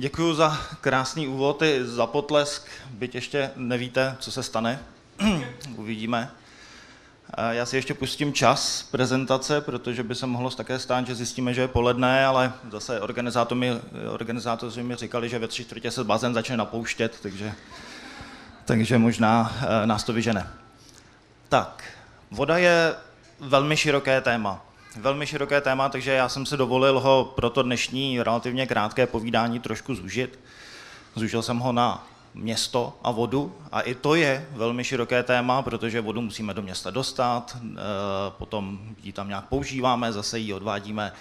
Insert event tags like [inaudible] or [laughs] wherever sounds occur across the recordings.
Děkuji za krásný úvod i za potlesk, byť ještě nevíte, co se stane. [clears throat] Uvidíme. Já si ještě pustím čas prezentace, protože by se mohlo také stát, že zjistíme, že je poledne, ale zase organizátoři mi, organizátoři mi říkali, že ve tři čtvrtě se bazén začne napouštět, takže, takže možná eh, nás to vyžene. Tak, voda je velmi široké téma. Velmi široké téma, takže já jsem si dovolil ho pro to dnešní relativně krátké povídání trošku zúžit. Zúžil jsem ho na město a vodu. A i to je velmi široké téma, protože vodu musíme do města dostat, eh, potom ji tam nějak používáme, zase ji odvádíme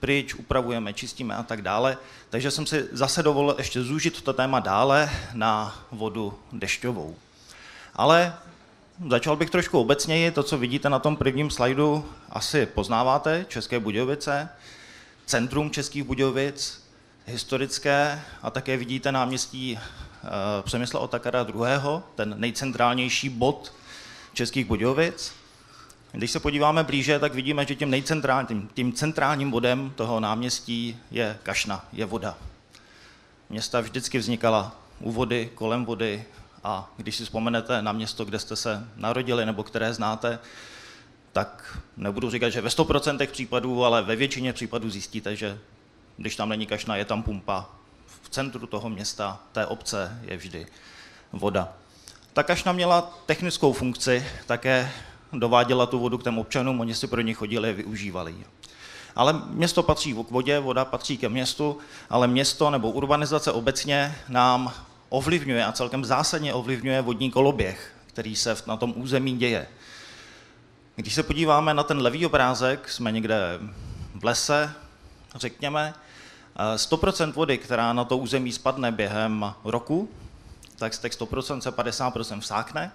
pryč, upravujeme, čistíme a tak dále. Takže jsem si zase dovolil ještě zúžit to téma dále na vodu dešťovou. Ale začal bych trošku obecněji. To, co vidíte na tom prvním slajdu, asi poznáváte. České Budějovice, centrum Českých Budějovic, historické a také vidíte náměstí Eh, Přemysla Otakara II., ten nejcentrálnější bod Českých Budějovic. Když se podíváme blíže, tak vidíme, že tím, nejcentrálním, tím centrálním bodem toho náměstí je kašna, je voda. Města vždycky vznikala u vody, kolem vody a když si vzpomenete na město, kde jste se narodili nebo které znáte, tak nebudu říkat, že ve 100% případů, ale ve většině případů zjistíte, že když tam není kašna, je tam pumpa v centru toho města, té obce, je vždy voda. Ta kašna měla technickou funkci, také dováděla tu vodu k těm občanům, oni si pro ně chodili a využívali ji. Ale město patří k vodě, voda patří ke městu, ale město nebo urbanizace obecně nám ovlivňuje a celkem zásadně ovlivňuje vodní koloběh, který se na tom území děje. Když se podíváme na ten levý obrázek, jsme někde v lese, řekněme, 100% vody, která na to území spadne během roku, tak z těch 100% se 50% vsákne,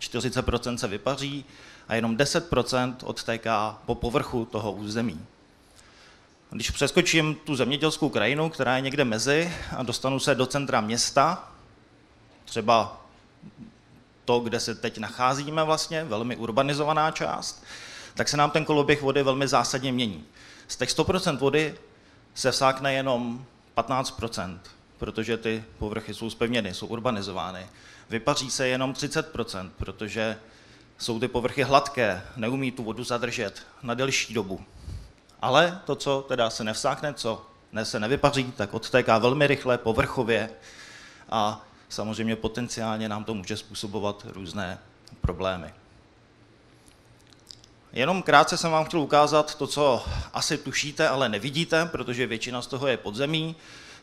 40% se vypaří a jenom 10% odtéká po povrchu toho území. Když přeskočím tu zemědělskou krajinu, která je někde mezi a dostanu se do centra města, třeba to, kde se teď nacházíme vlastně, velmi urbanizovaná část, tak se nám ten koloběh vody velmi zásadně mění. Z těch 100% vody se vsákne jenom 15% protože ty povrchy jsou spevněny, jsou urbanizovány. Vypaří se jenom 30% protože jsou ty povrchy hladké, neumí tu vodu zadržet na delší dobu. Ale to, co teda se nevsákne, co ne se nevypaří, tak odtéká velmi rychle, povrchově a samozřejmě potenciálně nám to může způsobovat různé problémy. Jenom krátce jsem vám chtěl ukázat to, co asi tušíte, ale nevidíte, protože většina z toho je podzemí.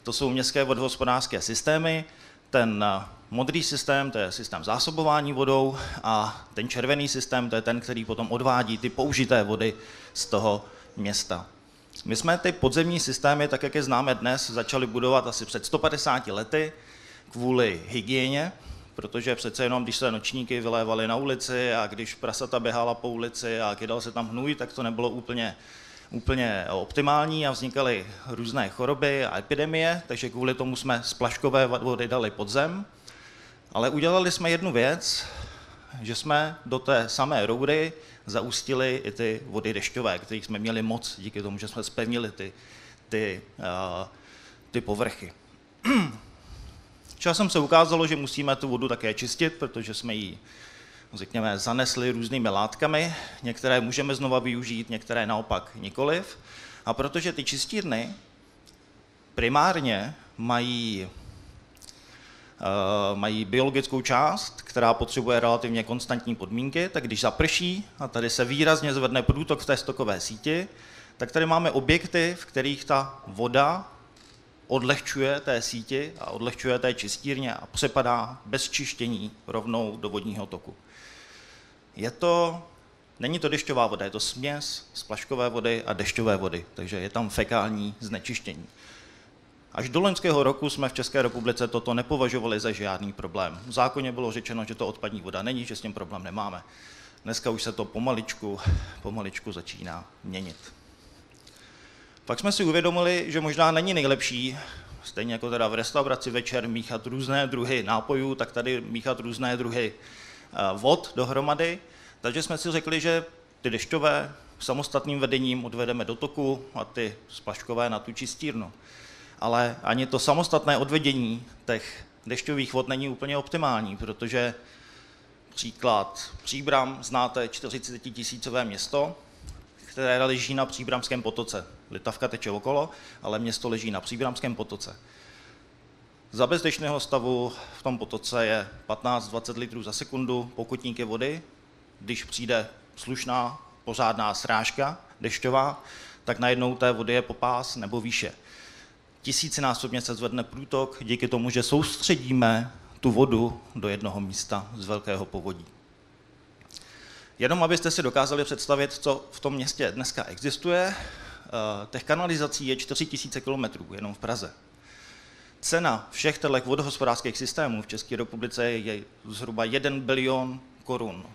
To jsou městské vodohospodářské systémy. Ten modrý systém, to je systém zásobování vodou a ten červený systém, to je ten, který potom odvádí ty použité vody z toho města. My jsme ty podzemní systémy, tak jak je známe dnes, začali budovat asi před 150 lety kvůli hygieně, protože přece jenom, když se nočníky vylévaly na ulici a když prasata běhala po ulici a kydal se tam hnůj, tak to nebylo úplně, úplně optimální a vznikaly různé choroby a epidemie, takže kvůli tomu jsme splaškové vody dali pod zem. Ale udělali jsme jednu věc, že jsme do té samé roury zaustili i ty vody dešťové, kterých jsme měli moc díky tomu, že jsme spevnili ty, ty, uh, ty povrchy. Časem se ukázalo, že musíme tu vodu také čistit, protože jsme ji, řekněme, zanesli různými látkami. Některé můžeme znova využít, některé naopak nikoliv. A protože ty čistírny primárně mají, mají biologickou část, která potřebuje relativně konstantní podmínky, tak když zaprší a tady se výrazně zvedne průtok v té stokové síti, tak tady máme objekty, v kterých ta voda odlehčuje té síti a odlehčuje té čistírně a přepadá bez čištění rovnou do vodního toku. Je to, není to dešťová voda, je to směs splaškové vody a dešťové vody, takže je tam fekální znečištění. Až do loňského roku jsme v České republice toto nepovažovali za žádný problém. V zákoně bylo řečeno, že to odpadní voda není, že s tím problém nemáme. Dneska už se to pomaličku, pomaličku začíná měnit. Pak jsme si uvědomili, že možná není nejlepší, stejně jako teda v restauraci večer, míchat různé druhy nápojů, tak tady míchat různé druhy eh, vod dohromady. Takže jsme si řekli, že ty dešťové samostatným vedením odvedeme do toku a ty splaškové na tu čistírnu. Ale ani to samostatné odvedění těch dešťových vod není úplně optimální, protože příklad Příbram, znáte 40 tisícové město, které leží na Příbramském potoce. Litavka teče okolo, ale město leží na Příbramském potoce. Za bezdešného stavu v tom potoce je 15-20 litrů za sekundu pokutníky vody. Když přijde slušná, pořádná srážka dešťová, tak najednou té vody je popás nebo výše. Tisícinásobně se zvedne průtok díky tomu, že soustředíme tu vodu do jednoho místa z velkého povodí. Jenom abyste si dokázali představit, co v tom městě dneska existuje, eh, těch kanalizací je 4000 km jenom v Praze. Cena všech těchto vodohospodářských systémů v České republice je zhruba 1 bilion korun.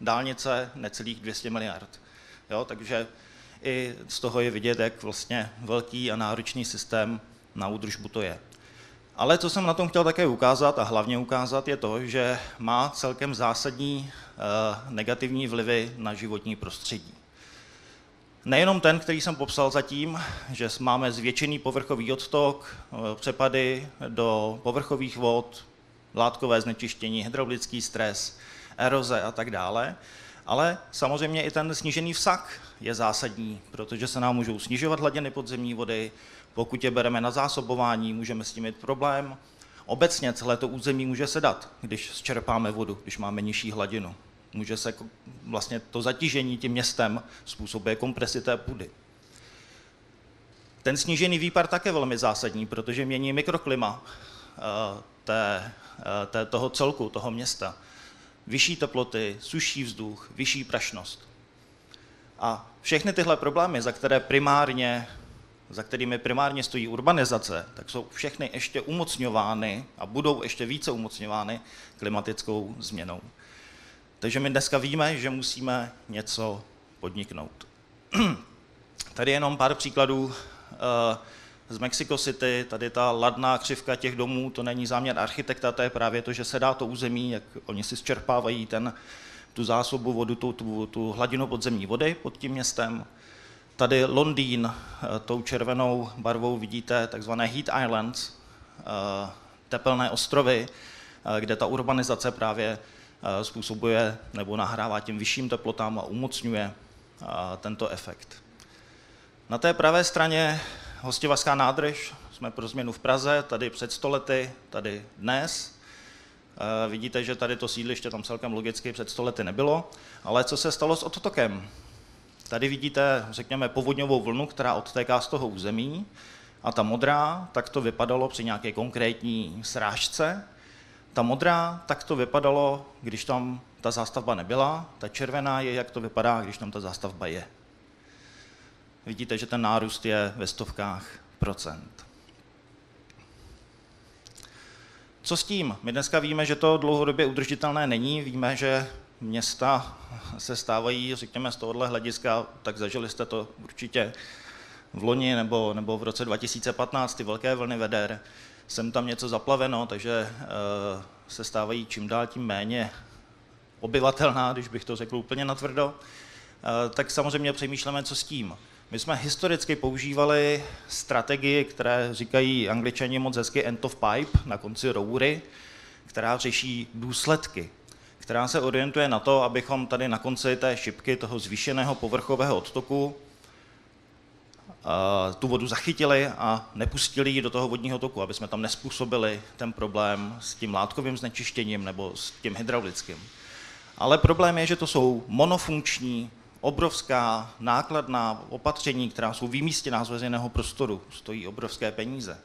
Dálnice necelých 200 miliard. Jo, takže i z toho je vidět, jak vlastně velký a náročný systém na údržbu to je. Ale co jsem na tom chtěl také ukázat a hlavně ukázat je to, že má celkem zásadní eh, negativní vlivy na životní prostředí. Nejenom ten, který jsem popsal zatím, že máme zvětšený povrchový odtok, eh, přepady do povrchových vod, látkové znečištění, hydraulický stres, eroze a tak dále, ale samozřejmě i ten snížený vsak je zásadní, protože se nám můžou snižovat hladiny podzemní vody, pokud je bereme na zásobování, můžeme s tím mít problém. Obecně celé to území může sedat, když zčerpáme vodu, když máme nižší hladinu. Může se vlastně to zatížení tím městem způsobuje kompresi té půdy. Ten snížený výpar také velmi zásadní, protože mění mikroklima eh, té, eh, té, toho celku, toho města. Vyšší teploty, suší vzduch, vyšší prašnost. A všechny tyhle problémy, za které primárně za kterými primárně stojí urbanizace, tak jsou všechny ještě umocňovány a budou ještě více umocňovány klimatickou změnou. Takže my dneska víme, že musíme něco podniknout. [clears throat] Tady jenom pár příkladů eh, z Mexico City, tady ta ladná křivka těch domů, to není záměr architekta, to je právě to, že se dá to území, jak oni si zčerpávají ten, tu zásobu vodu, tu, tu, tu hladinu podzemní vody pod tím městem. Tady Londýn, eh, tou červenou barvou vidíte takzvané Heat Islands, eh, tepelné ostrovy, eh, kde ta urbanizace právě způsobuje nebo nahrává tím vyšším teplotám a umocňuje tento efekt. Na té pravé straně hostivařská nádrž, jsme pro změnu v Praze, tady před stolety, tady dnes. Vidíte, že tady to sídliště tam celkem logicky před stolety nebylo, ale co se stalo s odtokem? Tady vidíte, řekněme, povodňovou vlnu, která odtéká z toho území. A ta modrá, tak to vypadalo při nějaké konkrétní srážce. Ta modrá, tak to vypadalo, když tam ta zástavba nebyla. Ta červená je, jak to vypadá, když tam ta zástavba je. Vidíte, že ten nárůst je ve stovkách procent. Co s tím? My dneska víme, že to dlouhodobě udržitelné není. Víme, že města se stávají, řekněme, z tohohle hlediska, tak zažili jste to určitě v loni nebo, nebo v roce 2015, ty velké vlny veder, jsem tam něco zaplaveno, takže uh, se stávají čím dál tím méně obyvatelná, když bych to řekl úplně natvrdo, uh, tak samozřejmě přemýšlíme, co s tím. My jsme historicky používali strategii, které říkají angličani moc hezky end of pipe, na konci roury, která řeší důsledky která se orientuje na to, abychom tady na konci té šipky toho zvýšeného povrchového odtoku tu vodu zachytili a nepustili ji do toho vodního toku, aby jsme tam nespůsobili ten problém s tím látkovým znečištěním nebo s tím hydraulickým. Ale problém je, že to jsou monofunkční, obrovská, nákladná opatření, která jsou vymístěná z veřejného prostoru, stojí obrovské peníze.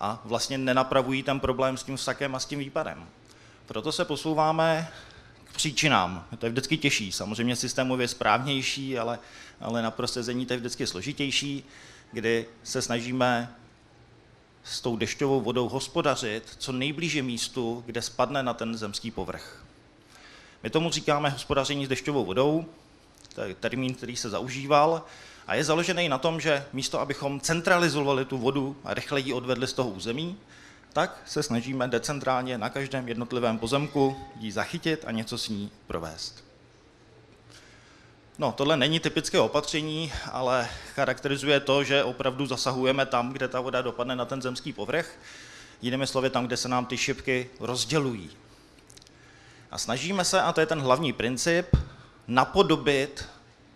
A vlastně nenapravují ten problém s tím vsakem a s tím výpadem. Proto se posouváme k příčinám. To je vždycky těžší. Samozřejmě systémově správnější, ale, ale na prosazení to je vždycky složitější, kdy se snažíme s tou dešťovou vodou hospodařit co nejblíže místu, kde spadne na ten zemský povrch. My tomu říkáme hospodaření s dešťovou vodou, termín, který se zaužíval, a je založený na tom, že místo, abychom centralizovali tu vodu a rychle ji odvedli z toho území, tak se snažíme decentrálně na každém jednotlivém pozemku ji zachytit a něco s ní provést. No, tohle není typické opatření, ale charakterizuje to, že opravdu zasahujeme tam, kde ta voda dopadne na ten zemský povrch, jinými slovy tam, kde se nám ty šipky rozdělují. A snažíme se, a to je ten hlavní princip, napodobit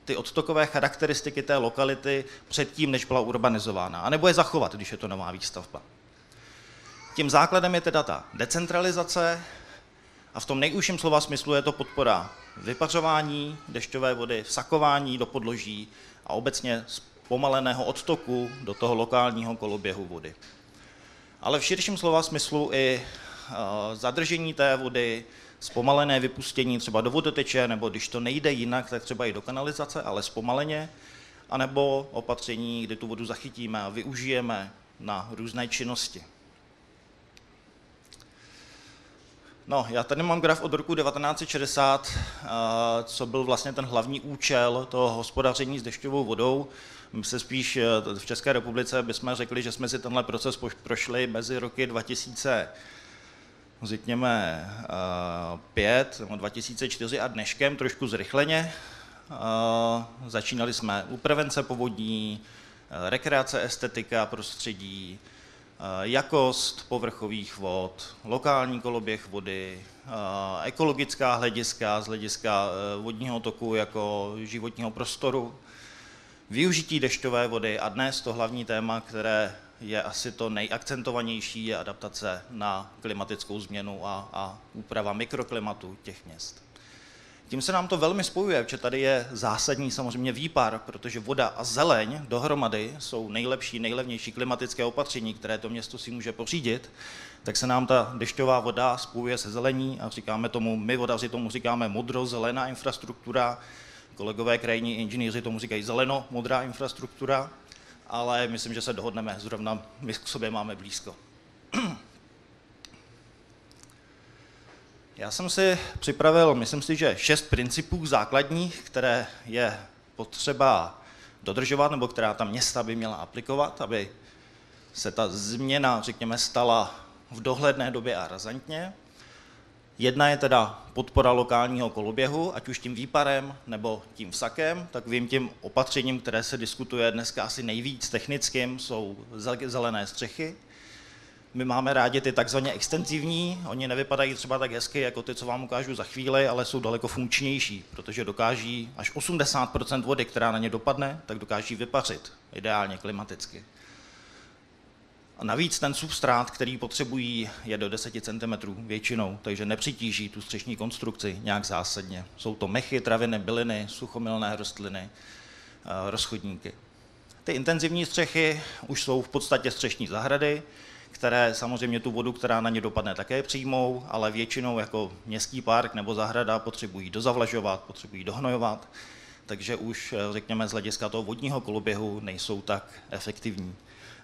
ty odtokové charakteristiky té lokality předtím, než byla urbanizována, anebo je zachovat, když je to nová výstavba. Tím základem je teda ta decentralizace a v tom nejužším slova smyslu je to podpora vypařování dešťové vody, vsakování do podloží a obecně zpomaleného odtoku do toho lokálního koloběhu vody. Ale v širším slova smyslu i eh, zadržení té vody, zpomalené vypustění třeba do vodoteče, nebo když to nejde jinak, tak třeba i do kanalizace, ale zpomaleně, anebo opatření, kdy tu vodu zachytíme a využijeme na různé činnosti. No, já tady mám graf od roku 1960, eh, co byl vlastně ten hlavní účel toho hospodaření s dešťovou vodou. My se spíš eh, v České republice bychom řekli, že jsme si tenhle proces prošli mezi roky 2000 řekněme, 5 nebo 2004 a dneškem trošku zrychleně. Začínali jsme u prevence povodní, rekreace, estetika, prostředí, jakost povrchových vod, lokální koloběh vody, ekologická hlediska z hlediska vodního toku jako životního prostoru, využití dešťové vody a dnes to hlavní téma, které je asi to nejakcentovanější, je adaptace na klimatickou změnu a, a úprava mikroklimatu těch měst. Tím se nám to velmi spojuje, že tady je zásadní samozřejmě výpar, protože voda a zeleň dohromady jsou nejlepší, nejlevnější klimatické opatření, které to město si může pořídit, tak se nám ta dešťová voda spojuje se zelení a říkáme tomu, my vodaři tomu říkáme modro-zelená infrastruktura, kolegové krajní inženýři tomu říkají zeleno-modrá infrastruktura ale myslím, že se dohodneme, zrovna my k sobě máme blízko. Já jsem si připravil, myslím si, že šest principů základních, které je potřeba dodržovat, nebo která ta města by měla aplikovat, aby se ta změna, řekněme, stala v dohledné době a razantně. Jedna je teda podpora lokálního koloběhu, ať už tím výparem nebo tím vsakem, tak vím tím opatřením, které se diskutuje dneska asi nejvíc technickým, jsou zelené střechy. My máme rádi ty takzvaně extenzivní, oni nevypadají třeba tak hezky jako ty, co vám ukážu za chvíli, ale jsou daleko funkčnější, protože dokáží až 80% vody, která na ně dopadne, tak dokáží vypařit, ideálně klimaticky. Navíc ten substrát, který potřebují, je do 10 cm většinou, takže nepřitíží tu střešní konstrukci nějak zásadně. Jsou to mechy, traviny, byliny, suchomilné rostliny, eh, rozchodníky. Ty intenzivní střechy už jsou v podstatě střešní zahrady, které samozřejmě tu vodu, která na ně dopadne, také přijmou, ale většinou jako městský park nebo zahrada potřebují dozavlažovat, potřebují dohnojovat, takže už, eh, řekněme, z hlediska toho vodního koloběhu nejsou tak efektivní.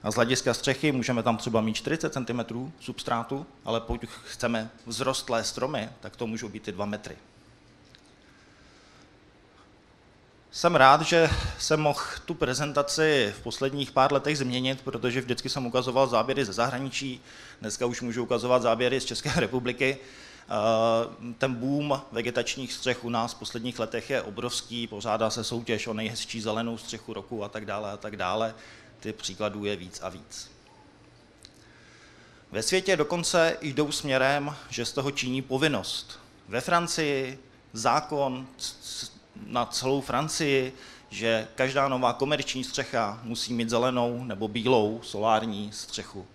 A z hlediska střechy můžeme tam třeba mít 40 cm substrátu, ale pokud chceme vzrostlé stromy, tak to můžou být i 2 metry. Jsem rád, že jsem mohl tu prezentaci v posledních pár letech změnit, protože vždycky jsem ukazoval záběry ze zahraničí, dneska už můžu ukazovat záběry z České [laughs] republiky. Ten boom vegetačních střech u nás v posledních letech je obrovský, pořádá se soutěž o nejhezčí zelenou střechu roku a tak dále a tak dále ty příkladů je víc a víc. Ve světě dokonce jdou směrem, že z toho činí povinnost. Ve Francii zákon na celou Francii, že každá nová komerční střecha musí mít zelenou nebo bílou solární střechu.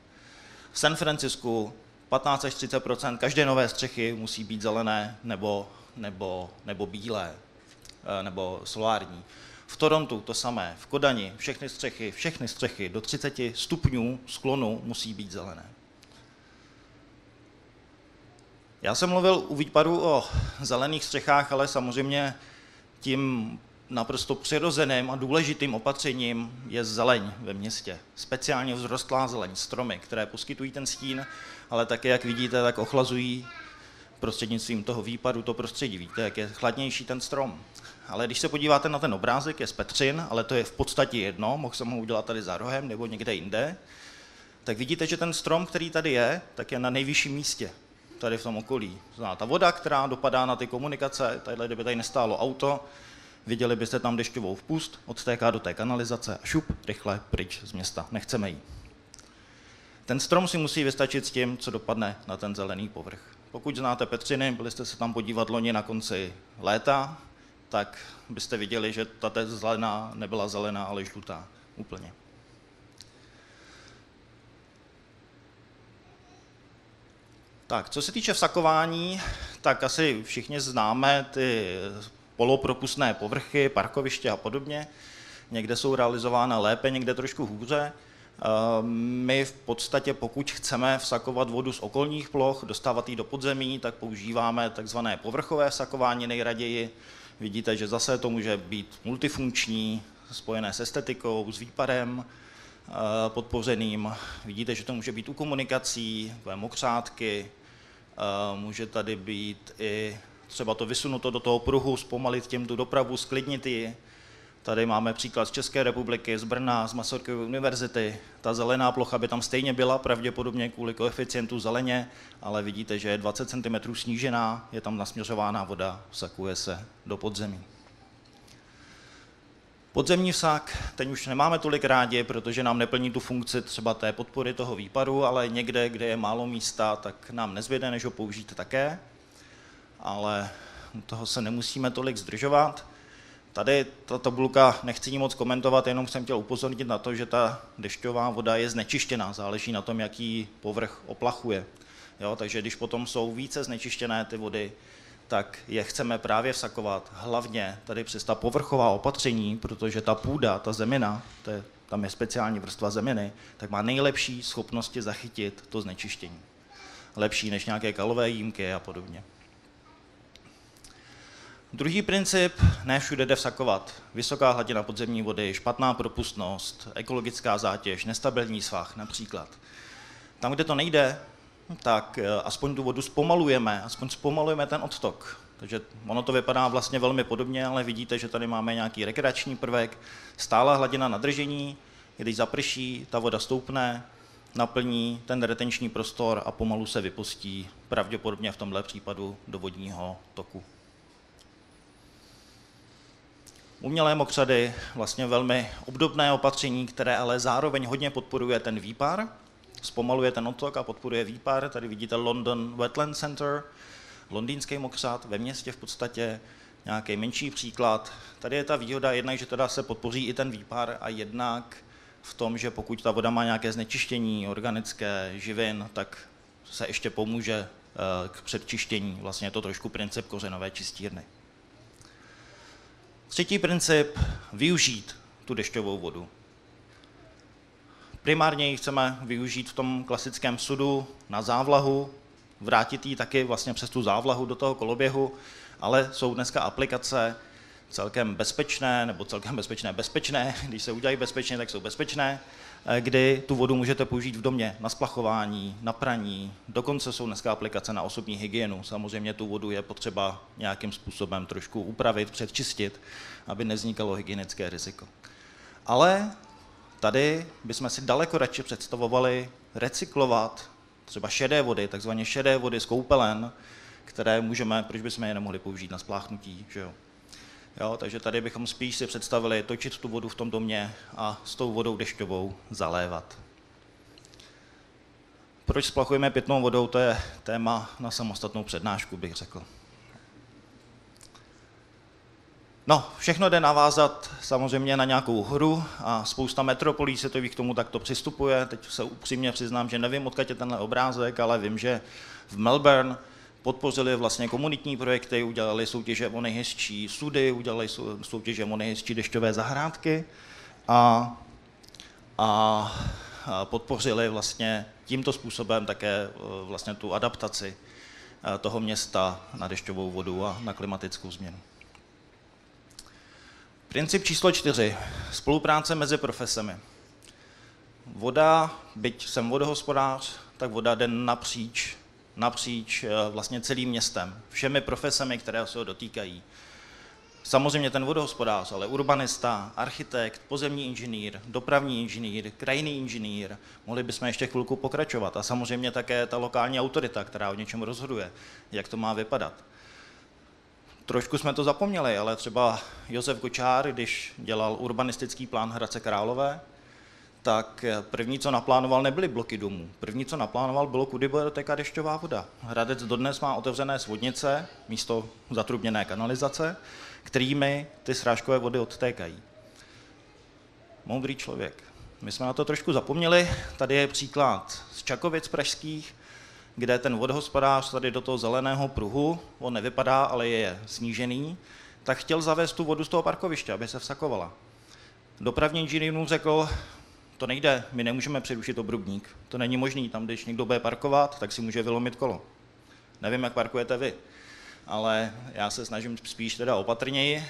V San Francisku 15 až 30 každé nové střechy musí být zelené nebo, nebo, nebo bílé eh, nebo solární. V Torontu to samé, v Kodani, všechny střechy, všechny střechy do 30 stupňů sklonu musí být zelené. Já jsem mluvil u výpadu o zelených střechách, ale samozřejmě tím naprosto přirozeným a důležitým opatřením je zeleň ve městě. Speciálně vzrostlá zeleň, stromy, které poskytují ten stín, ale také, jak vidíte, tak ochlazují prostřednictvím toho výpadu to prostředí. Víte, jak je chladnější ten strom. Ale když se podíváte na ten obrázek, je z Petřin, ale to je v podstatě jedno, mohl jsem ho udělat tady za rohem nebo někde jinde, tak vidíte, že ten strom, který tady je, tak je na nejvyšším místě, tady v tom okolí. Zná ta voda, která dopadá na ty komunikace, tadyhle, kdyby tady nestálo auto, viděli byste tam dešťovou vpust, odtéká do té kanalizace a šup, rychle pryč z města. Nechceme jí. Ten strom si musí vystačit s tím, co dopadne na ten zelený povrch. Pokud znáte Petřiny, byli jste se tam podívat loni na konci léta, tak byste viděli, že ta zelená nebyla zelená, ale žlutá úplně. Tak, co se týče vsakování, tak asi všichni známe ty polopropustné povrchy, parkoviště a podobně. Někde jsou realizována lépe, někde trošku hůře. Ehm, my v podstatě, pokud chceme vsakovat vodu z okolních ploch, dostávat ji do podzemí, tak používáme takzvané povrchové vsakování nejraději. Vidíte, že zase to může být multifunkční, spojené s estetikou, s výparem eh, podpořeným. Vidíte, že to může být u komunikací, mokřátky, eh, může tady být i třeba to vysunuto do toho pruhu, zpomalit těm tu dopravu, sklidnit ji, Tady máme příklad z České republiky, z Brna, z Masarykovy univerzity. Ta zelená plocha by tam stejně byla, pravděpodobně kvůli koeficientu zeleně, ale vidíte, že je 20 cm snížená, je tam nasměřována voda, vsakuje se do podzemí. Podzemní vsak, teď už nemáme tolik rádi, protože nám neplní tu funkci třeba té podpory toho výparu, ale někde, kde je málo místa, tak nám nezvěde, než ho použít také. Ale toho se nemusíme tolik zdržovat. Tady ta tabulka nechci ní moc komentovat, jenom jsem chtěl upozornit na to, že ta dešťová voda je znečištěná, záleží na tom, jaký povrch oplachuje. Jo, takže když potom jsou více znečištěné ty vody, tak je chceme právě vsakovat hlavně tady přes ta povrchová opatření, protože ta půda, ta zemina, to je, tam je speciální vrstva zeminy, tak má nejlepší schopnosti zachytit to znečištění. Lepší než nějaké kalové jímky a podobně. Druhý princip, ne všude jde vsakovat. Vysoká hladina podzemní vody, špatná propustnost, ekologická zátěž, nestabilní svah například. Tam, kde to nejde, tak eh, aspoň tu vodu zpomalujeme, aspoň zpomalujeme ten odtok. Takže ono to vypadá vlastně velmi podobně, ale vidíte, že tady máme nějaký rekreační prvek, stála hladina nadržení, když zaprší, ta voda stoupne, naplní ten retenční prostor a pomalu se vypustí, pravděpodobně v tomhle případu do vodního toku. Umělé mokřady, vlastně velmi obdobné opatření, které ale zároveň hodně podporuje ten výpar, zpomaluje ten otok a podporuje výpar. Tady vidíte London Wetland Center, londýnský mokřad ve městě v podstatě, nějaký menší příklad. Tady je ta výhoda jednak, že teda se podpoří i ten výpar a jednak v tom, že pokud ta voda má nějaké znečištění organické, živin, tak se ještě pomůže eh, k předčištění. Vlastně je to trošku princip kořenové čistírny. Třetí princip, využít tu dešťovou vodu. Primárně ji chceme využít v tom klasickém sudu na závlahu, vrátit ji taky vlastně přes tu závlahu do toho koloběhu, ale jsou dneska aplikace celkem bezpečné, nebo celkem bezpečné, bezpečné, [laughs] když se udělají bezpečně, tak jsou bezpečné, kdy tu vodu můžete použít v domě na splachování, na praní, dokonce jsou dneska aplikace na osobní hygienu. Samozřejmě tu vodu je potřeba nějakým způsobem trošku upravit, předčistit, aby nevznikalo hygienické riziko. Ale tady bychom si daleko radši představovali recyklovat třeba šedé vody, takzvaně šedé vody z koupelen, které můžeme, proč bychom je nemohli použít na spláchnutí, že jo? Jo, takže tady bychom spíš si představili točit tu vodu v tom domě a s tou vodou dešťovou zalévat. Proč splachujeme pitnou vodou, to je téma na samostatnou přednášku, bych řekl. No, všechno jde navázat samozřejmě na nějakou hru a spousta metropolí to k tomu takto přistupuje. Teď se upřímně přiznám, že nevím, odkud je tenhle obrázek, ale vím, že v Melbourne podpořili vlastně komunitní projekty, udělali soutěže o nejhezčí sudy, udělali soutěže o nejhezčí dešťové zahrádky a, a, podpořili vlastně tímto způsobem také e, vlastně tu adaptaci e, toho města na dešťovou vodu a na klimatickou změnu. Princip číslo čtyři. Spolupráce mezi profesemi. Voda, byť jsem vodohospodář, tak voda jde napříč napříč eh, vlastně celým městem, všemi profesemi, které se ho dotýkají. Samozřejmě ten vodohospodář, ale urbanista, architekt, pozemní inženýr, dopravní inženýr, krajinný inženýr, mohli bychom ještě chvilku pokračovat. A samozřejmě také ta lokální autorita, která o něčem rozhoduje, jak to má vypadat. trošku jsme to zapomněli, ale třeba Josef Kočár, když dělal urbanistický plán Hradce Králové, tak první, co naplánoval, nebyly bloky domů. První, co naplánoval, bylo, kudy bude dotékat dešťová voda. Hradec dodnes má otevřené svodnice místo zatrubněné kanalizace, kterými ty srážkové vody odtékají. Moudrý člověk. My jsme na to trošku zapomněli. Tady je příklad z Čakovic pražských, kde ten vodohospodář tady do toho zeleného pruhu, on nevypadá, ale je snížený, tak chtěl zavést tu vodu z toho parkoviště, aby se vsakovala. Dopravní inženýr mu řekl, to nejde, my nemůžeme přerušit obrubník, to není možný, tam když někdo bude parkovat, tak si může vylomit kolo. Nevím, jak parkujete vy, ale já se snažím spíš teda opatrněji,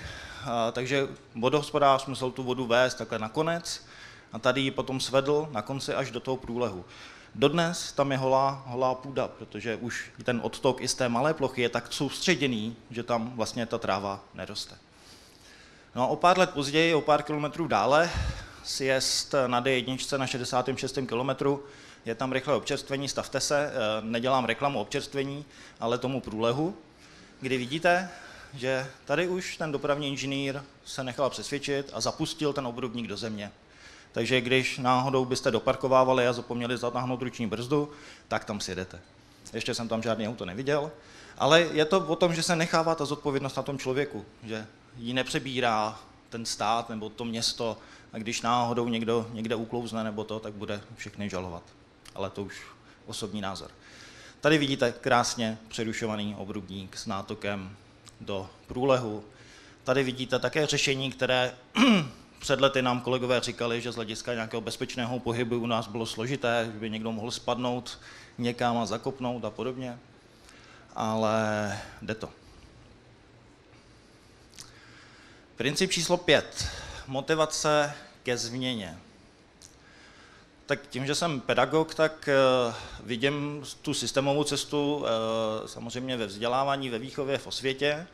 a, takže vodohospodář musel tu vodu vést takhle nakonec a tady ji potom svedl na konci až do toho průlehu. Dodnes tam je holá, holá půda, protože už ten odtok i z té malé plochy je tak soustředěný, že tam vlastně ta tráva neroste. No a o pár let později, o pár kilometrů dále, sjezd na D1 na 66. kilometru, je tam rychlé občerstvení, stavte se, eh, nedělám reklamu občerstvení, ale tomu průlehu, kdy vidíte, že tady už ten dopravní inženýr se nechal přesvědčit a zapustil ten obrubník do země. Takže když náhodou byste doparkovávali a zapomněli zatáhnout ruční brzdu, tak tam si jdete. Ještě jsem tam žádný auto neviděl, ale je to o tom, že se nechává ta zodpovědnost na tom člověku, že ji nepřebírá ten stát nebo to město a když náhodou někdo někde uklouzne nebo to, tak bude všechny žalovat. Ale to už osobní názor. Tady vidíte krásně přerušovaný obrubník s nátokem do průlehu. Tady vidíte také řešení, které [clears throat] před lety nám kolegové říkali, že z hlediska nějakého bezpečného pohybu u nás bylo složité, že by někdo mohl spadnout někam a zakopnout a podobně. Ale jde to. Princip číslo pět. Motivace ke změně. Tak tím, že jsem pedagog, tak uh, vidím tu systémovou cestu uh, samozřejmě ve vzdělávání, ve výchově, v osvětě.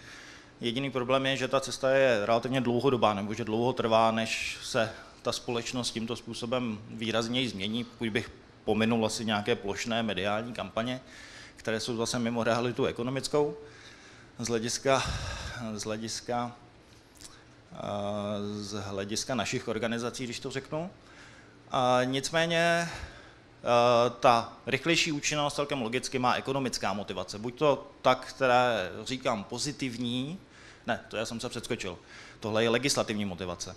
Jediný problém je, že ta cesta je relativně dlouhodobá, nebo že dlouho trvá, než se ta společnost tímto způsobem výrazněji změní, pokud bych pominul asi nějaké plošné mediální kampaně, které jsou zase mimo realitu ekonomickou. Z hlediska, z hlediska, z hlediska našich organizací, když to řeknu. A nicméně ta rychlejší účinnost celkem logicky má ekonomická motivace. Buď to tak, které říkám pozitivní, ne, to já jsem se předskočil. Tohle je legislativní motivace.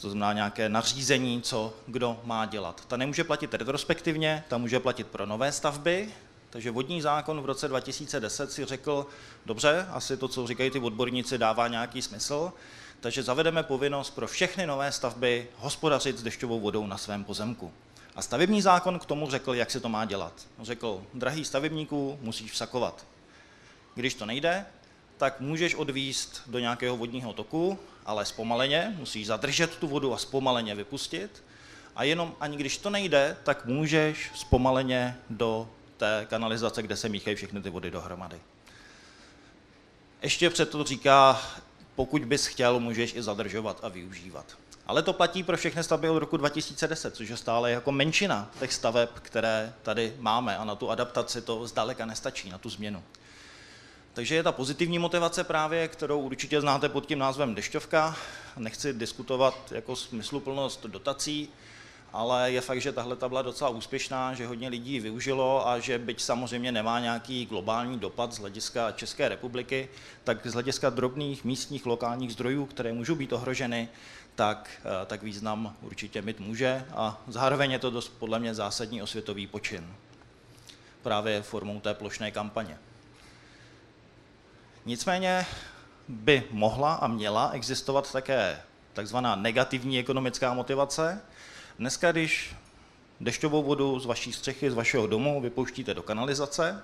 To znamená nějaké nařízení, co kdo má dělat. Ta nemůže platit retrospektivně, ta může platit pro nové stavby, takže vodní zákon v roce 2010 si řekl, dobře, asi to, co říkají ty odborníci, dává nějaký smysl, takže zavedeme povinnost pro všechny nové stavby hospodařit s dešťovou vodou na svém pozemku. A stavební zákon k tomu řekl, jak se to má dělat. Řekl, drahý stavebníků, musíš vsakovat. Když to nejde, tak můžeš odvíst do nějakého vodního toku, ale zpomaleně, musíš zadržet tu vodu a zpomaleně vypustit. A jenom ani když to nejde, tak můžeš zpomaleně do té kanalizace, kde se míchají všechny ty vody dohromady. Ještě před to říká, pokud bys chtěl, můžeš i zadržovat a využívat. Ale to platí pro všechny stavby od roku 2010, což je stále jako menšina těch staveb, které tady máme a na tu adaptaci to zdaleka nestačí, na tu změnu. Takže je ta pozitivní motivace právě, kterou určitě znáte pod tím názvem dešťovka. Nechci diskutovat jako smysluplnost dotací, ale je fakt, že tahle ta byla docela úspěšná, že hodně lidí využilo a že byť samozřejmě nemá nějaký globální dopad z hlediska České republiky, tak z hlediska drobných místních lokálních zdrojů, které můžou být ohroženy, tak, eh, tak význam určitě mít může a zároveň je to dost podle mě zásadní osvětový počin právě formou té plošné kampaně. Nicméně by mohla a měla existovat také takzvaná negativní ekonomická motivace. Dneska, když dešťovou vodu z vaší střechy, z vašeho domu vypouštíte do kanalizace,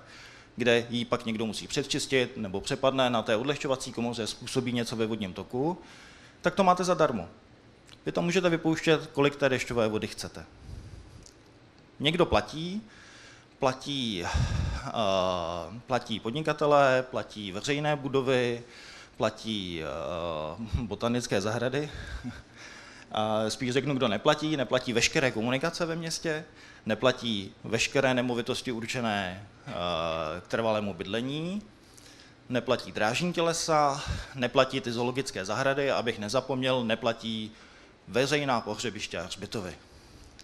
kde ji pak někdo musí předčistit nebo přepadne na té odlehčovací komoře, způsobí něco ve vodním toku, tak to máte zadarmo. Vy to můžete vypouštět, kolik té dešťové vody chcete. Někdo platí, platí, uh, platí podnikatelé, platí veřejné budovy, platí uh, botanické zahrady. Spíš řeknu, kdo neplatí, neplatí veškeré komunikace ve městě, neplatí veškeré nemovitosti určené k trvalému bydlení, neplatí drážní tělesa, neplatí ty zoologické zahrady, abych nezapomněl, neplatí veřejná pohřebiště a hřbitovy.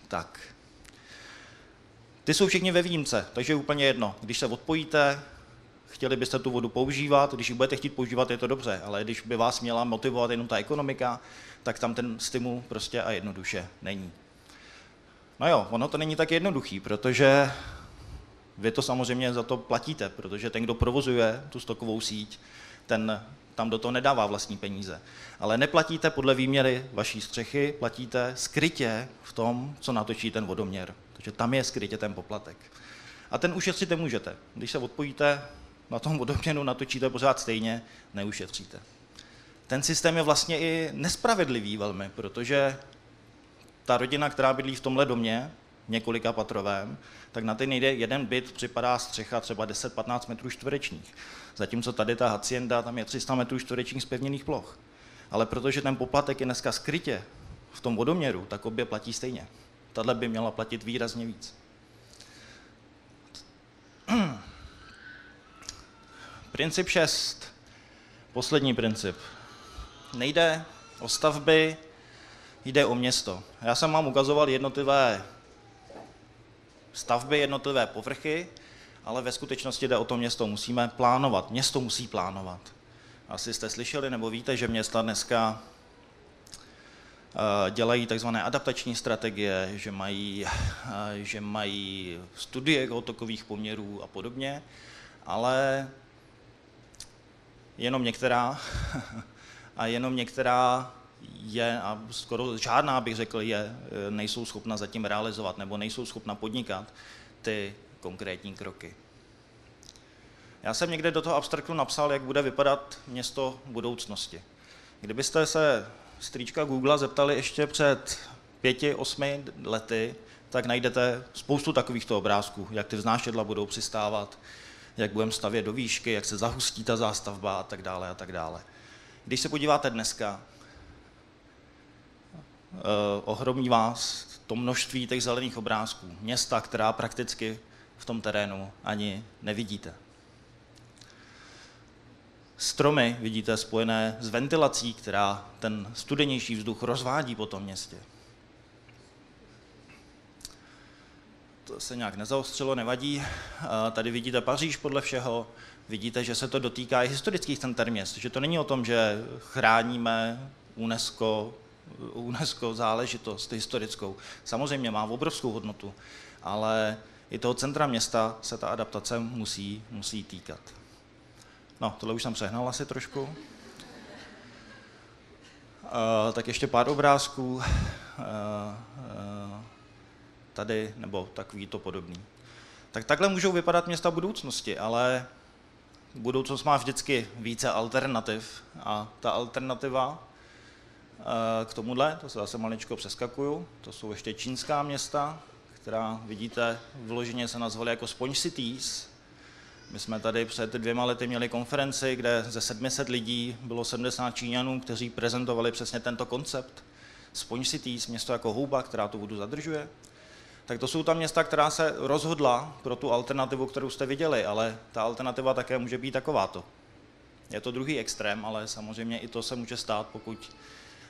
Tak. Ty jsou všichni ve výjimce, takže je úplně jedno. Když se odpojíte, chtěli byste tu vodu používat, když ji budete chtít používat, je to dobře, ale když by vás měla motivovat jenom ta ekonomika, tak tam ten stimul prostě a jednoduše není. No jo, ono to není tak jednoduchý, protože vy to samozřejmě za to platíte, protože ten, kdo provozuje tu stokovou síť, ten tam do toho nedává vlastní peníze. Ale neplatíte podle výměry vaší střechy, platíte skrytě v tom, co natočí ten vodoměr. Takže tam je skrytě ten poplatek. A ten ušetřit nemůžete. Když se odpojíte na tom vodoměru, natočíte pořád stejně, neušetříte. Ten systém je vlastně i nespravedlivý velmi, protože ta rodina, která bydlí v tomhle domě, několika patrovém, tak na ten nejde jeden byt připadá střecha třeba 10-15 metrů čtverečních. Zatímco tady ta hacienda, tam je 300 metrů čtverečních zpevněných ploch. Ale protože ten poplatek je dneska skrytě v tom vodoměru, tak obě platí stejně. Tahle by měla platit výrazně víc. [clears throat] Princip 6. Poslední princip. Nejde o stavby, jde o město. Já jsem vám ukazoval jednotlivé stavby, jednotlivé povrchy, ale ve skutečnosti jde o to město. Musíme plánovat. Město musí plánovat. Asi jste slyšeli nebo víte, že města dneska eh, dělají takzvané adaptační strategie, že mají, eh, že mají studie otokových poměrů a podobně, ale jenom některá [laughs] a jenom některá je, a skoro žádná bych řekl, je, nejsou schopna zatím realizovat nebo nejsou schopna podnikat ty konkrétní kroky. Já jsem někde do toho abstraktu napsal, jak bude vypadat město budoucnosti. Kdybyste se strýčka Google zeptali ještě před pěti, osmi lety, tak najdete spoustu takovýchto obrázků, jak ty vznášedla budou přistávat, jak budeme stavět do výšky, jak se zahustí ta zástavba a tak dále a tak dále. Když se podíváte dneska, eh, ohromí vás to množství těch zelených obrázků. Města, která prakticky v tom terénu ani nevidíte. Stromy vidíte spojené s ventilací, která ten studenější vzduch rozvádí po tom městě. To se nějak nezaostřilo, nevadí. Tady vidíte Paříž podle všeho, vidíte, že se to dotýká i historických center měst, že to není o tom, že chráníme UNESCO, UNESCO záležitost historickou. Samozřejmě má obrovskou hodnotu, ale i toho centra města se ta adaptace musí, musí týkat. No, tohle už jsem přehnal asi trošku. Uh, tak ještě pár obrázků. Uh, uh, tady, nebo takový to podobný. Tak takhle můžou vypadat města budoucnosti, ale budoucnost má vždycky více alternativ a ta alternativa k tomuhle, to se zase maličko přeskakuju, to jsou ještě čínská města, která vidíte vloženě se nazvaly jako Sponge Cities. My jsme tady před dvěma lety měli konferenci, kde ze 700 lidí bylo 70 Číňanů, kteří prezentovali přesně tento koncept. Sponge Cities, město jako houba, která tu vodu zadržuje. Tak to jsou ta města, která se rozhodla pro tu alternativu, kterou jste viděli, ale ta alternativa také může být takováto. Je to druhý extrém, ale samozřejmě i to se může stát, pokud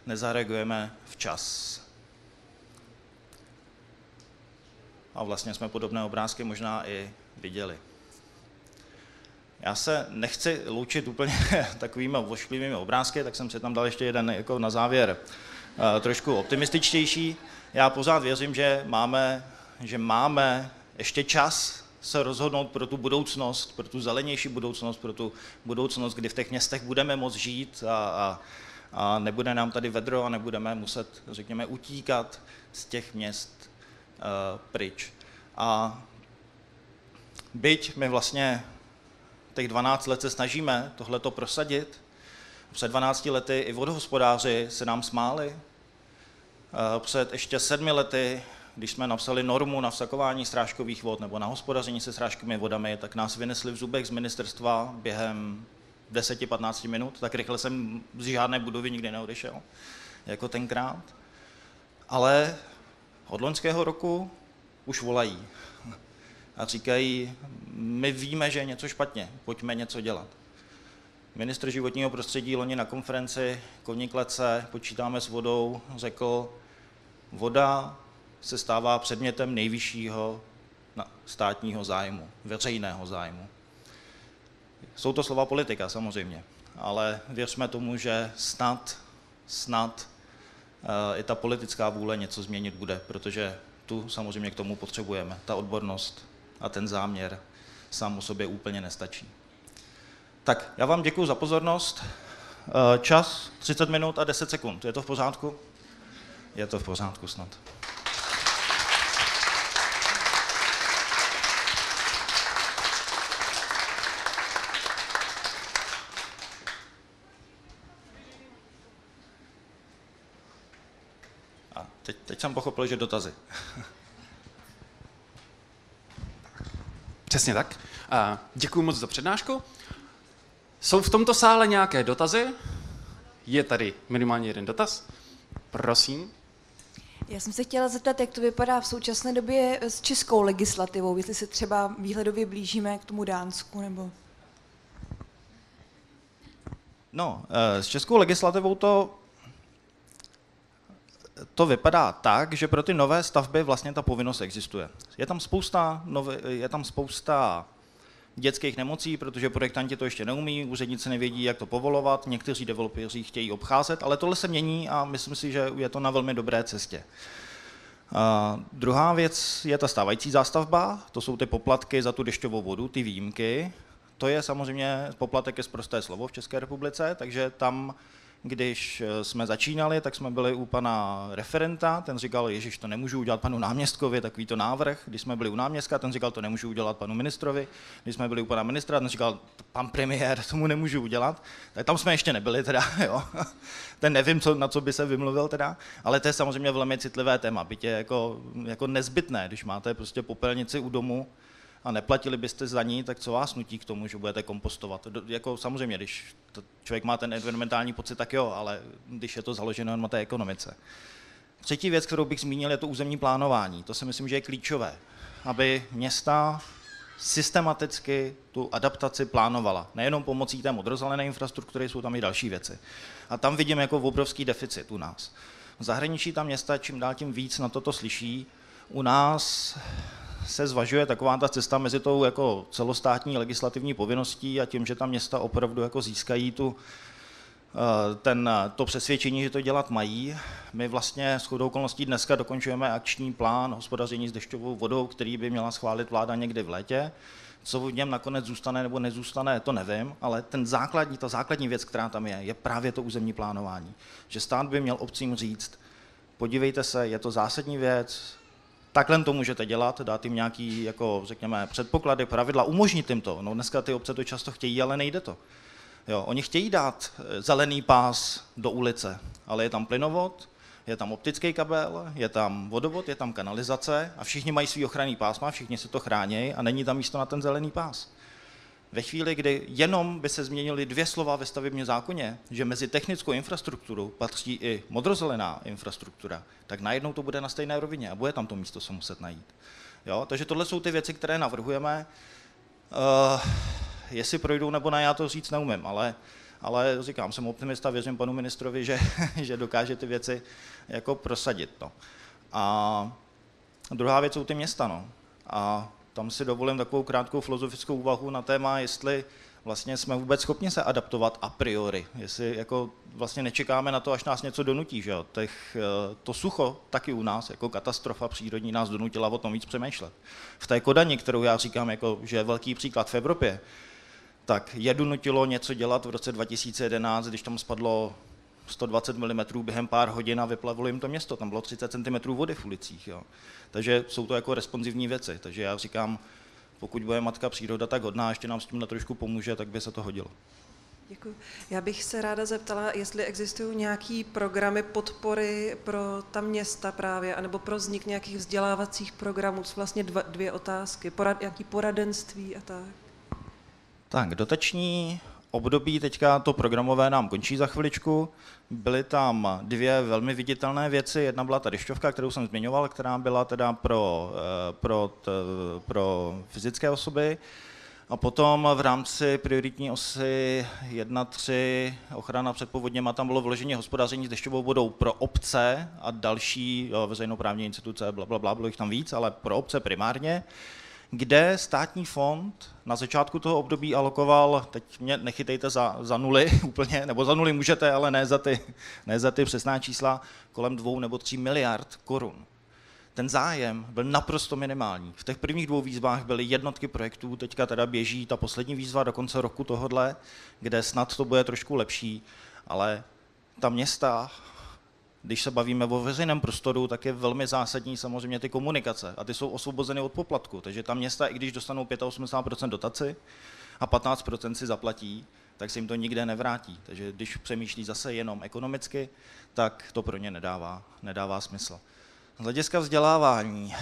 nezareagujeme včas. A vlastně jsme podobné obrázky možná i viděli. Já se nechci loučit úplně [laughs] takovými vošklivými obrázky, tak jsem si tam dal ještě jeden jako na závěr eh, trošku optimističtější. Já pořád věřím, že máme, že máme ještě čas se rozhodnout pro tu budoucnost, pro tu zelenější budoucnost, pro tu budoucnost, kdy v těch městech budeme moct žít a, a, a nebude nám tady vedro a nebudeme muset, řekněme, utíkat z těch měst uh, pryč. A byť my vlastně těch 12 let se snažíme tohleto prosadit, před 12 lety i vodohospodáři se nám smáli, před ještě sedmi lety když jsme napsali normu na vsakování strážkových vod nebo na hospodaření se strážkovými vodami, tak nás vynesli v zubech z ministerstva během 10-15 minut, tak rychle jsem z žádné budovy nikdy neodešel, jako tenkrát. Ale od loňského roku už volají a říkají, my víme, že je něco špatně, pojďme něco dělat. Ministr životního prostředí loni na konferenci Koníklece počítáme s vodou řekl, voda se stává předmětem nejvyššího státního zájmu, veřejného zájmu. Jsou to slova politika samozřejmě, ale věřme tomu, že snad, snad eh, i ta politická vůle něco změnit bude, protože tu samozřejmě k tomu potřebujeme. Ta odbornost a ten záměr sám o sobě úplně nestačí. Tak, já vám děkuji za pozornost. Eh, čas 30 minut a 10 sekund. Je to v pořádku? Je to v pořádku snad. A teď, teď jsem pochopil, že dotazy. Přesně tak. Děkuji moc za přednášku. Jsou v tomto sále nějaké dotazy? Je tady minimálně jeden dotaz. Prosím. Já jsem se chtěla zeptat, jak to vypadá v současné době s českou legislativou, jestli se třeba výhledově blížíme k tomu Dánsku, nebo... No, eh, s českou legislativou to, to vypadá tak, že pro ty nové stavby vlastně ta povinnost existuje. Je tam spousta, nové, je tam spousta dětských nemocí, protože projektanti to ještě neumí, úředníci nevědí, jak to povolovat, někteří developeři chtějí obcházet, ale tohle se mění a myslím si, že je to na velmi dobré cestě. A druhá věc je ta stávající zástavba, to jsou ty poplatky za tu dešťovou vodu, ty výjimky. To je samozřejmě poplatek je zprosté slovo v České republice, takže tam když eh, jsme začínali, tak jsme byli u pana referenta, ten říkal, Ježíš, to nemůžu udělat panu náměstkovi, takovýto návrh. Když jsme byli u náměstka, ten říkal, to nemůžu udělat panu ministrovi. Když jsme byli u pana ministra, ten říkal, pan premiér, [laughs] tomu nemůžu udělat. Tak tam jsme ještě nebyli, teda, [laughs] jo. Ten nevím, co, na co by se vymluvil, teda, ale to je samozřejmě velmi citlivé téma, je jako, jako nezbytné, když máte prostě popelnici u domu, a neplatili byste za ní, tak co vás nutí k tomu, že budete kompostovat? Do, jako samozřejmě, když to člověk má ten environmentální pocit, tak jo, ale když je to založeno na té ekonomice. Třetí věc, kterou bych zmínil, je to územní plánování. To si myslím, že je klíčové, aby města systematicky tu adaptaci plánovala. Nejenom pomocí té modrozelené infrastruktury, jsou tam i další věci. A tam vidím jako obrovský deficit u nás. V zahraničí tam města čím dál tím víc na toto slyší. U nás se zvažuje taková ta cesta mezi tou jako celostátní legislativní povinností a tím, že ta města opravdu jako získají tu, eh, ten, to přesvědčení, že to dělat mají. My vlastně s chodou okolností dneska dokončujeme akční plán hospodaření s dešťovou vodou, který by měla schválit vláda někdy v létě. Co v něm nakonec zůstane nebo nezůstane, to nevím, ale ten základní, ta základní věc, která tam je, je právě to územní plánování. Že stát by měl obcím říct, podívejte se, je to zásadní věc, Takhle to můžete dělat, dát jim nějaký, jako řekněme, předpoklady, pravidla, umožnit jim to. No dneska ty obce to často chtějí, ale nejde to. Jo, oni chtějí dát eh, zelený pás do ulice, ale je tam plynovod, je tam optický kabel, je tam vodovod, je tam kanalizace a všichni mají svý ochranný pásma, všichni se to chrání a není tam místo na ten zelený pás. Ve chvíli, kdy jenom by se změnily dvě slova ve stavebním zákoně, že mezi technickou infrastrukturu patří i modrozelená infrastruktura, tak najednou to bude na stejné rovině a bude tam to místo se muset najít. Jo? Takže tohle jsou ty věci, které navrhujeme. Uh, jestli projdou nebo ne, já to říct neumím, ale, ale říkám, jsem optimista, věřím panu ministrovi, že, [laughs] že dokáže ty věci jako prosadit. No. A druhá věc jsou ty města. No. A tam si dovolím takovou krátkou filozofickou úvahu na téma, jestli vlastně jsme vůbec schopni se adaptovat a priori, jestli jako vlastně nečekáme na to, až nás něco donutí. Že? Těch, eh, to sucho taky u nás, jako katastrofa přírodní, nás donutila o tom víc přemýšlet. V té Kodani, kterou já říkám, jako, že je velký příklad v Evropě, tak je donutilo něco dělat v roce 2011, když tam spadlo 120 mm během pár hodin a vyplavilo jim to město. Tam bylo 30 cm vody v ulicích. Jo. Takže jsou to jako responsivní věci. Takže já říkám, pokud bude matka příroda tak hodná, ještě nám s tím na trošku pomůže, tak by se to hodilo. Děkuji. Já bych se ráda zeptala, jestli existují nějaké programy podpory pro ta města právě, anebo pro vznik nějakých vzdělávacích programů. Vlastně dva, dvě otázky. Porad, jaký poradenství a tak. Tak, dotační období teďka to programové nám končí za chviličku. Byly tam dvě velmi viditelné věci. Jedna byla ta dešťovka, kterou jsem zmiňoval, která byla teda pro, eh, pro, pro fyzické osoby. A potom v rámci prioritní osy 1.3 ochrana před povodněma tam bylo vložení hospodaření s dešťovou vodou pro obce a další veřejnoprávní instituce, bla, bla, bla, bylo jich tam víc, ale pro obce primárně, kde státní fond na začátku toho období alokoval, teď mě nechytejte za, za nuly [laughs] úplně, nebo za nuly můžete, ale ne za ty, ne za ty přesná čísla, kolem dvou nebo tří miliard korun ten zájem byl naprosto minimální. V těch prvních dvou výzvách byly jednotky projektů, teďka teda běží ta poslední výzva do konce roku tohodle, kde snad to bude trošku lepší, ale ta města, když se bavíme o veřejném prostoru, tak je velmi zásadní samozřejmě ty komunikace a ty jsou osvobozeny od poplatku, takže ta města, i když dostanou 85% dotaci a 15% si zaplatí, tak se jim to nikde nevrátí. Takže když přemýšlí zase jenom ekonomicky, tak to pro ně nedává, nedává smysl. Z hlediska vzdělávání.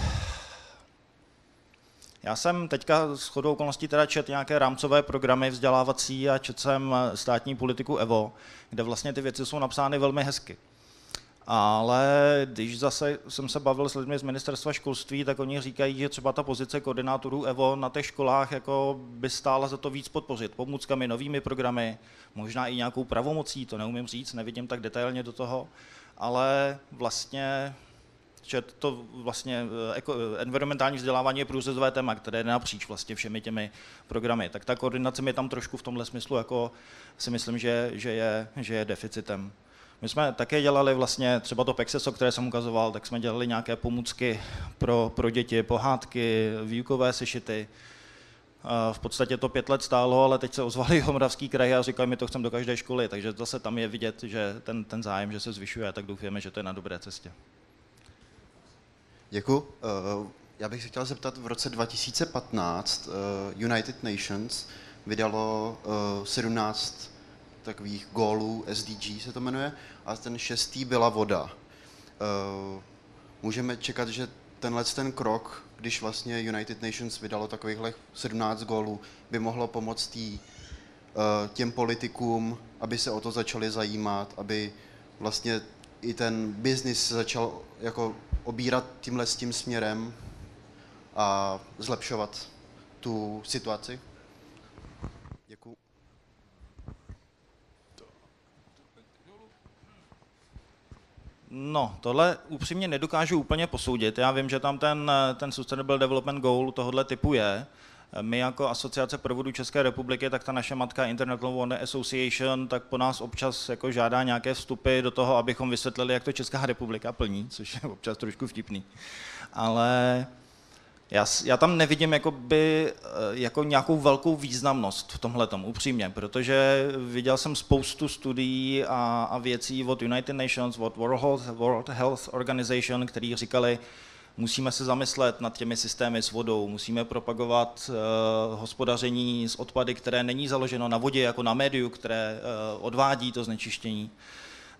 Já jsem teďka s chodou okolností teda čet nějaké rámcové programy vzdělávací a čet jsem státní politiku EVO, kde vlastně ty věci jsou napsány velmi hezky. Ale když zase jsem se bavil s lidmi z ministerstva školství, tak oni říkají, že třeba ta pozice koordinátorů EVO na těch školách jako by stála za to víc podpořit pomůckami, novými programy, možná i nějakou pravomocí, to neumím říct, nevidím tak detailně do toho, ale vlastně že to vlastně jako environmentální vzdělávání je průřezové téma, které je napříč vlastně všemi těmi programy. Tak ta koordinace mi tam trošku v tomhle smyslu jako si myslím, že, že, je, že je deficitem. My jsme také dělali vlastně třeba to Pexeso, které jsem ukazoval, tak jsme dělali nějaké pomůcky pro, pro děti, pohádky, výukové sešity. V podstatě to pět let stálo, ale teď se ozvali [laughs] Homravský kraj a říkali, my to chceme do každé školy, takže zase tam je vidět, že ten, ten zájem, že se zvyšuje, tak doufujeme, že to je na dobré cestě. Děkuji. Eh, já bych se chtěl zeptat, v roce 2015 eh, United Nations vydalo 17 eh, takových gólů SDG se to jmenuje a ten šestý byla voda. Můžeme čekat, že tenhle ten krok, když vlastně United Nations vydalo takovýchhle 17 gólů, by mohlo pomoct tý, těm politikům, aby se o to začali zajímat, aby vlastně i ten biznis začal jako obírat tímhle s tím směrem a zlepšovat tu situaci? Děkuji. No, tohle upřímně nedokážu úplně posoudit. Já vím, že tam ten, ten Sustainable Development Goal tohohle typu je. My jako Asociace provodů České republiky, tak ta naše matka Internet Law Association, tak po nás občas jako žádá nějaké vstupy do toho, abychom vysvětlili, jak to Česká republika plní, což je občas trošku vtipný. Ale já, já tam nevidím jakoby, eh, jako nějakou velkou významnost v tomhle upřímně, protože viděl jsem spoustu studií a, a věcí od United Nations, od World Health, World Health Organization, který říkali, musíme se zamyslet nad těmi systémy s vodou, musíme propagovat uh, hospodaření s odpady, které není založeno na vodě jako na médiu, které uh, odvádí to znečištění.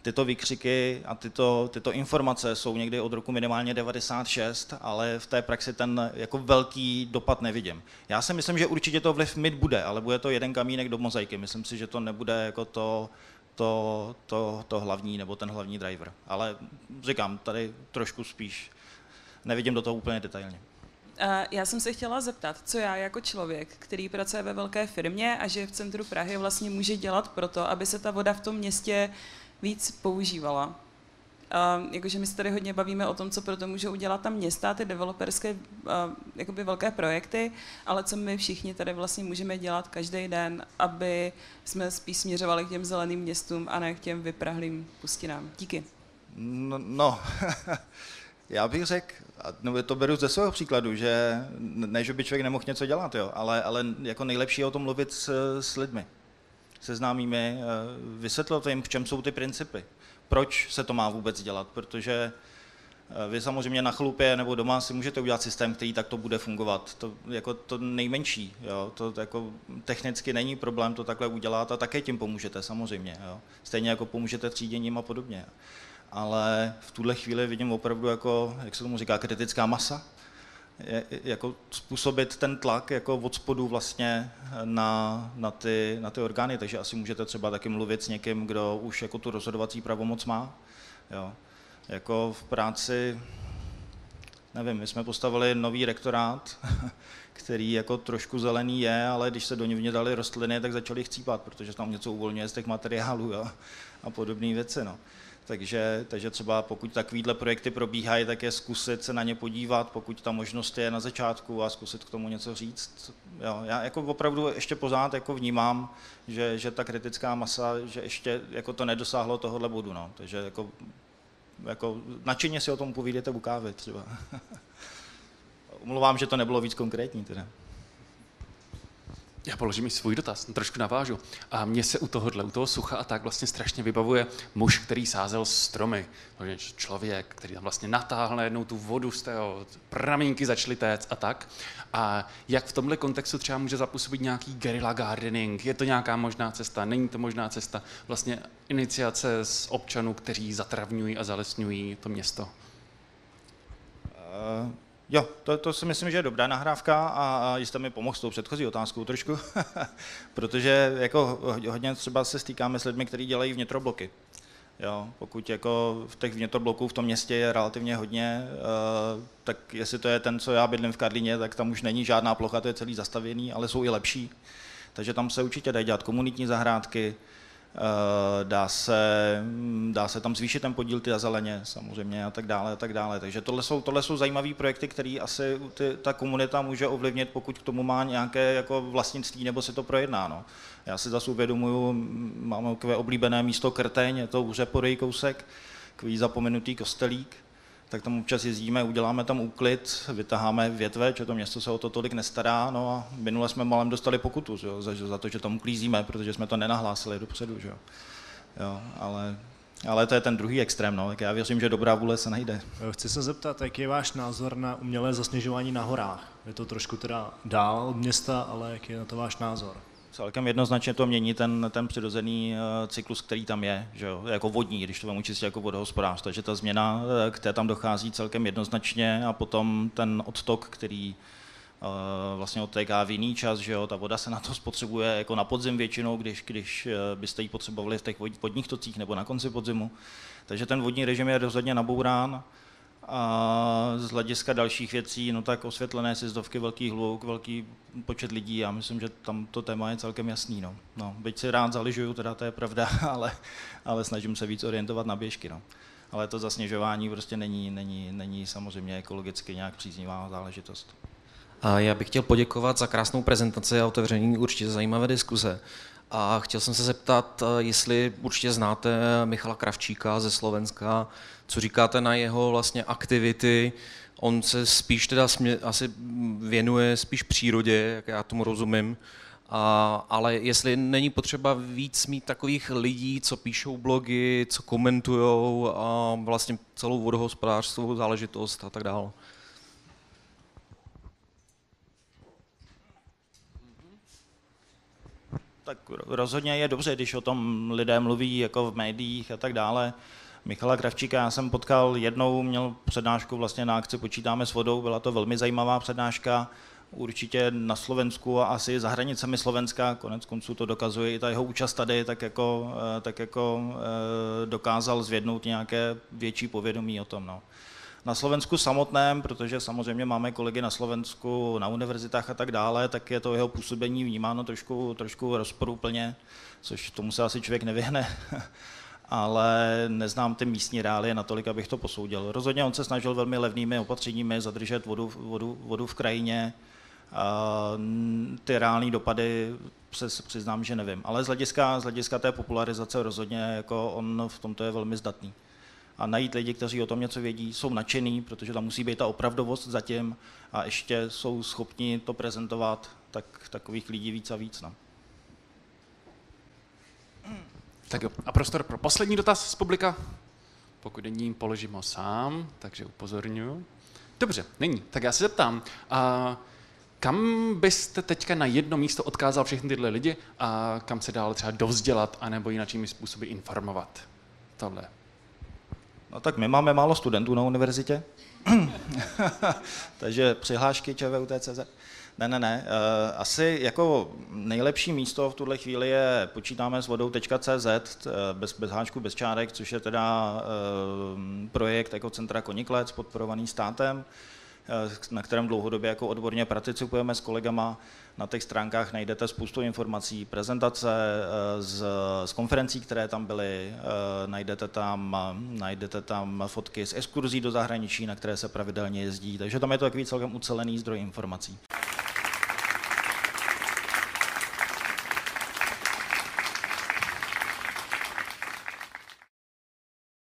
Tyto výkřiky a tyto, tyto informace jsou někdy od roku minimálně 96, ale v té praxi ten jako velký dopad nevidím. Já si myslím, že určitě to vliv mít bude, ale bude to jeden kamínek do mozaiky. Myslím si, že to nebude jako to, to, to, to hlavní nebo ten hlavní driver. Ale říkám, tady trošku spíš nevidím do toho úplně detailně. Já jsem se chtěla zeptat, co já jako člověk, který pracuje ve velké firmě a žije v centru Prahy, vlastně může dělat pro to, aby se ta voda v tom městě víc používala. Uh, jakože my se tady hodně bavíme o tom, co pro to můžou udělat tam města, ty developerské uh, jakoby velké projekty, ale co my všichni tady vlastně můžeme dělat každý den, aby jsme spíš směřovali k těm zeleným městům a ne k těm vyprahlým pustinám. Díky. No, no. [laughs] Já bych řekl, no to beru ze svého příkladu, že ne, že by člověk nemohl něco dělat, jo, ale, ale jako nejlepší je o tom mluvit s, s lidmi, se známými, eh, vysvětlit jim, v čem jsou ty principy, proč se to má vůbec dělat, protože eh, vy samozřejmě na chlupě nebo doma si můžete udělat systém, který takto bude fungovat. To jako to nejmenší, jo? to jako technicky není problém to takhle udělat a také tím pomůžete samozřejmě. Jo? Stejně jako pomůžete tříděním a podobně ale v tuhle chvíli vidím opravdu jako, jak se tomu říká, kritická masa, jako způsobit ten tlak jako od spodu vlastně na, na, ty, na ty orgány, takže asi můžete třeba taky mluvit s někým, kdo už jako tu rozhodovací pravomoc má. Jo. Jako v práci nevím, my jsme postavili nový rektorát, [laughs] který jako trošku zelený je, ale když se do něj dali rostliny, tak začaly chcípat, protože tam něco uvolňuje z těch materiálů jo, a podobné věci. No. Takže, takže třeba pokud takovýhle projekty probíhají, tak je zkusit se na ně podívat, pokud ta možnost je na začátku a zkusit k tomu něco říct. Jo, já jako opravdu ještě pořád jako vnímám, že, že ta kritická masa, že ještě jako to nedosáhlo tohohle bodu. No. Takže jako, jako nadšeně si o tom povídete u kávy třeba. [laughs] Umluvám, že to nebylo víc konkrétní teda. Já položím i svůj dotaz, trošku navážu. A mně se u tohohle, u toho sucha a tak vlastně strašně vybavuje muž, který sázel stromy. Člověk, který tam vlastně natáhl najednou tu vodu z tého, pramínky začaly téct a tak. A jak v tomhle kontextu třeba může zapůsobit nějaký guerilla gardening? Je to nějaká možná cesta? Není to možná cesta? Vlastně iniciace z občanů, kteří zatravňují a zalesňují to město? Uh... Jo, to, to si myslím, že je dobrá nahrávka a, jste mi pomohl s tou předchozí otázkou trošku, [laughs] protože jako hodně třeba se stýkáme s lidmi, kteří dělají vnitrobloky. Jo, pokud jako v těch vnitrobloků v tom městě je relativně hodně, uh, tak jestli to je ten, co já bydlím v Karlíně, tak tam už není žádná plocha, to je celý zastavěný, ale jsou i lepší. Takže tam se určitě dají dělat komunitní zahrádky, Eh, dá se, dá se tam zvýšit ten podíl ty zeleně samozřejmě a tak dále a tak dále. Takže tohle jsou, tohle jsou zajímavé projekty, které asi ty, ta komunita může ovlivnit, pokud k tomu má nějaké jako vlastnictví nebo se to projedná. No. Já si zase uvědomuju, máme takové oblíbené místo Krteň, je to úřeporej kousek, takový zapomenutý kostelík, tak tam občas jezdíme, uděláme tam úklid, vytaháme větve, že to město se o to tolik nestará, no a minule jsme malem dostali pokutu že, za, za to, že tam uklízíme, protože jsme to nenahlásili dopředu, že jo. jo ale, ale to je ten druhý extrém, no, já věřím, že dobrá vůle se najde. Chci se zeptat, jaký je váš názor na umělé zasněžování na horách? Je to trošku teda dál od města, ale jaký je na to váš názor? Celkem jednoznačně to mění ten, ten přirozený eh, cyklus, který tam je, že jo, jako vodní, když to vám čistě jako vodohospodářství. Takže ta změna, eh, k té tam dochází celkem jednoznačně a potom ten odtok, který uh, vlastně odtéká v jiný čas, že jo, ta voda se na to spotřebuje jako na podzim většinou, když, když byste ji potřebovali v těch vodních tocích nebo na konci podzimu. Takže ten vodní režim je rozhodně nabourán. A z hlediska dalších věcí, no tak osvětlené sjezdovky, velký hluk, velký počet lidí, já myslím, že tam to téma je celkem jasný. No. No, byť si rád zaližuju, teda to je pravda, [laughs] ale, ale snažím se víc orientovat na běžky. No. Ale to zasněžování prostě není, není, není samozřejmě ekologicky nějak příznivá záležitost. A já bych chtěl poděkovat za krásnou prezentaci a otevření určitě zajímavé diskuze. A chtěl jsem se zeptat, jestli určitě znáte Michala Kravčíka ze Slovenska, co říkáte na jeho vlastně aktivity. On se spíš teda smě, asi věnuje spíš přírodě, jak já tomu rozumím, a, ale jestli není potřeba víc mít takových lidí, co píšou blogy, co komentují a vlastně celou vodohospodářstvou záležitost a tak dále. Tak rozhodně je dobře, když o tom lidé mluví jako v médiích a tak dále. Michala Kravčíka já jsem potkal jednou, měl přednášku vlastně na akci Počítáme s vodou, byla to velmi zajímavá přednáška, určitě na Slovensku a asi za hranicemi Slovenska, konec konců to dokazuje i ta jeho účast tady, tak jako, eh, tak jako eh, dokázal zvědnout nějaké větší povědomí o tom. No. Na Slovensku samotném, protože samozřejmě máme kolegy na Slovensku, na univerzitách a tak dále, tak je to jeho působení vnímáno trošku, trošku rozporuplně, což tomu se asi člověk nevyhne. [laughs] ale neznám ty místní reálie natolik, abych to posoudil. Rozhodně on se snažil velmi levnými opatřeními zadržet vodu, vodu, vodu v krajině. A ty reální dopady se přiznám, že nevím. Ale z hlediska, z hlediska té popularizace rozhodně jako on v tomto je velmi zdatný. A najít lidi, kteří o tom něco vědí, jsou nadšený, protože tam musí být ta opravdovost zatím a ještě jsou schopni to prezentovat, tak takových lidí víc a víc. No. Tak jo, a prostor pro poslední dotaz z publika. Pokud není, položím ho sám, takže upozorňuji. Dobře, není. Tak já se zeptám, a kam byste teďka na jedno místo odkázal všechny tyhle lidi a kam se dál třeba dovzdělat anebo jinakými způsoby informovat? Tohle. No tak my máme málo studentů na univerzitě, [clears throat] takže přihlášky ČVUT.cz. Ne, ne, ne. Eh, asi jako nejlepší místo v tuhle chvíli je počítáme s vodou.cz, eh, bez, bez háčku, bez čárek, což je teda eh, projekt Ekocentra Koniklec, podporovaný státem. na kterém dlouhodobě jako odborně participujeme s kolegama. Na těch stránkách najdete spoustu informací, prezentace z, z konferencí, které tam byly, najdete tam, najdete tam fotky z exkurzí do zahraničí, na které se pravidelně jezdí, takže tam je to takový celkem ucelený zdroj informací.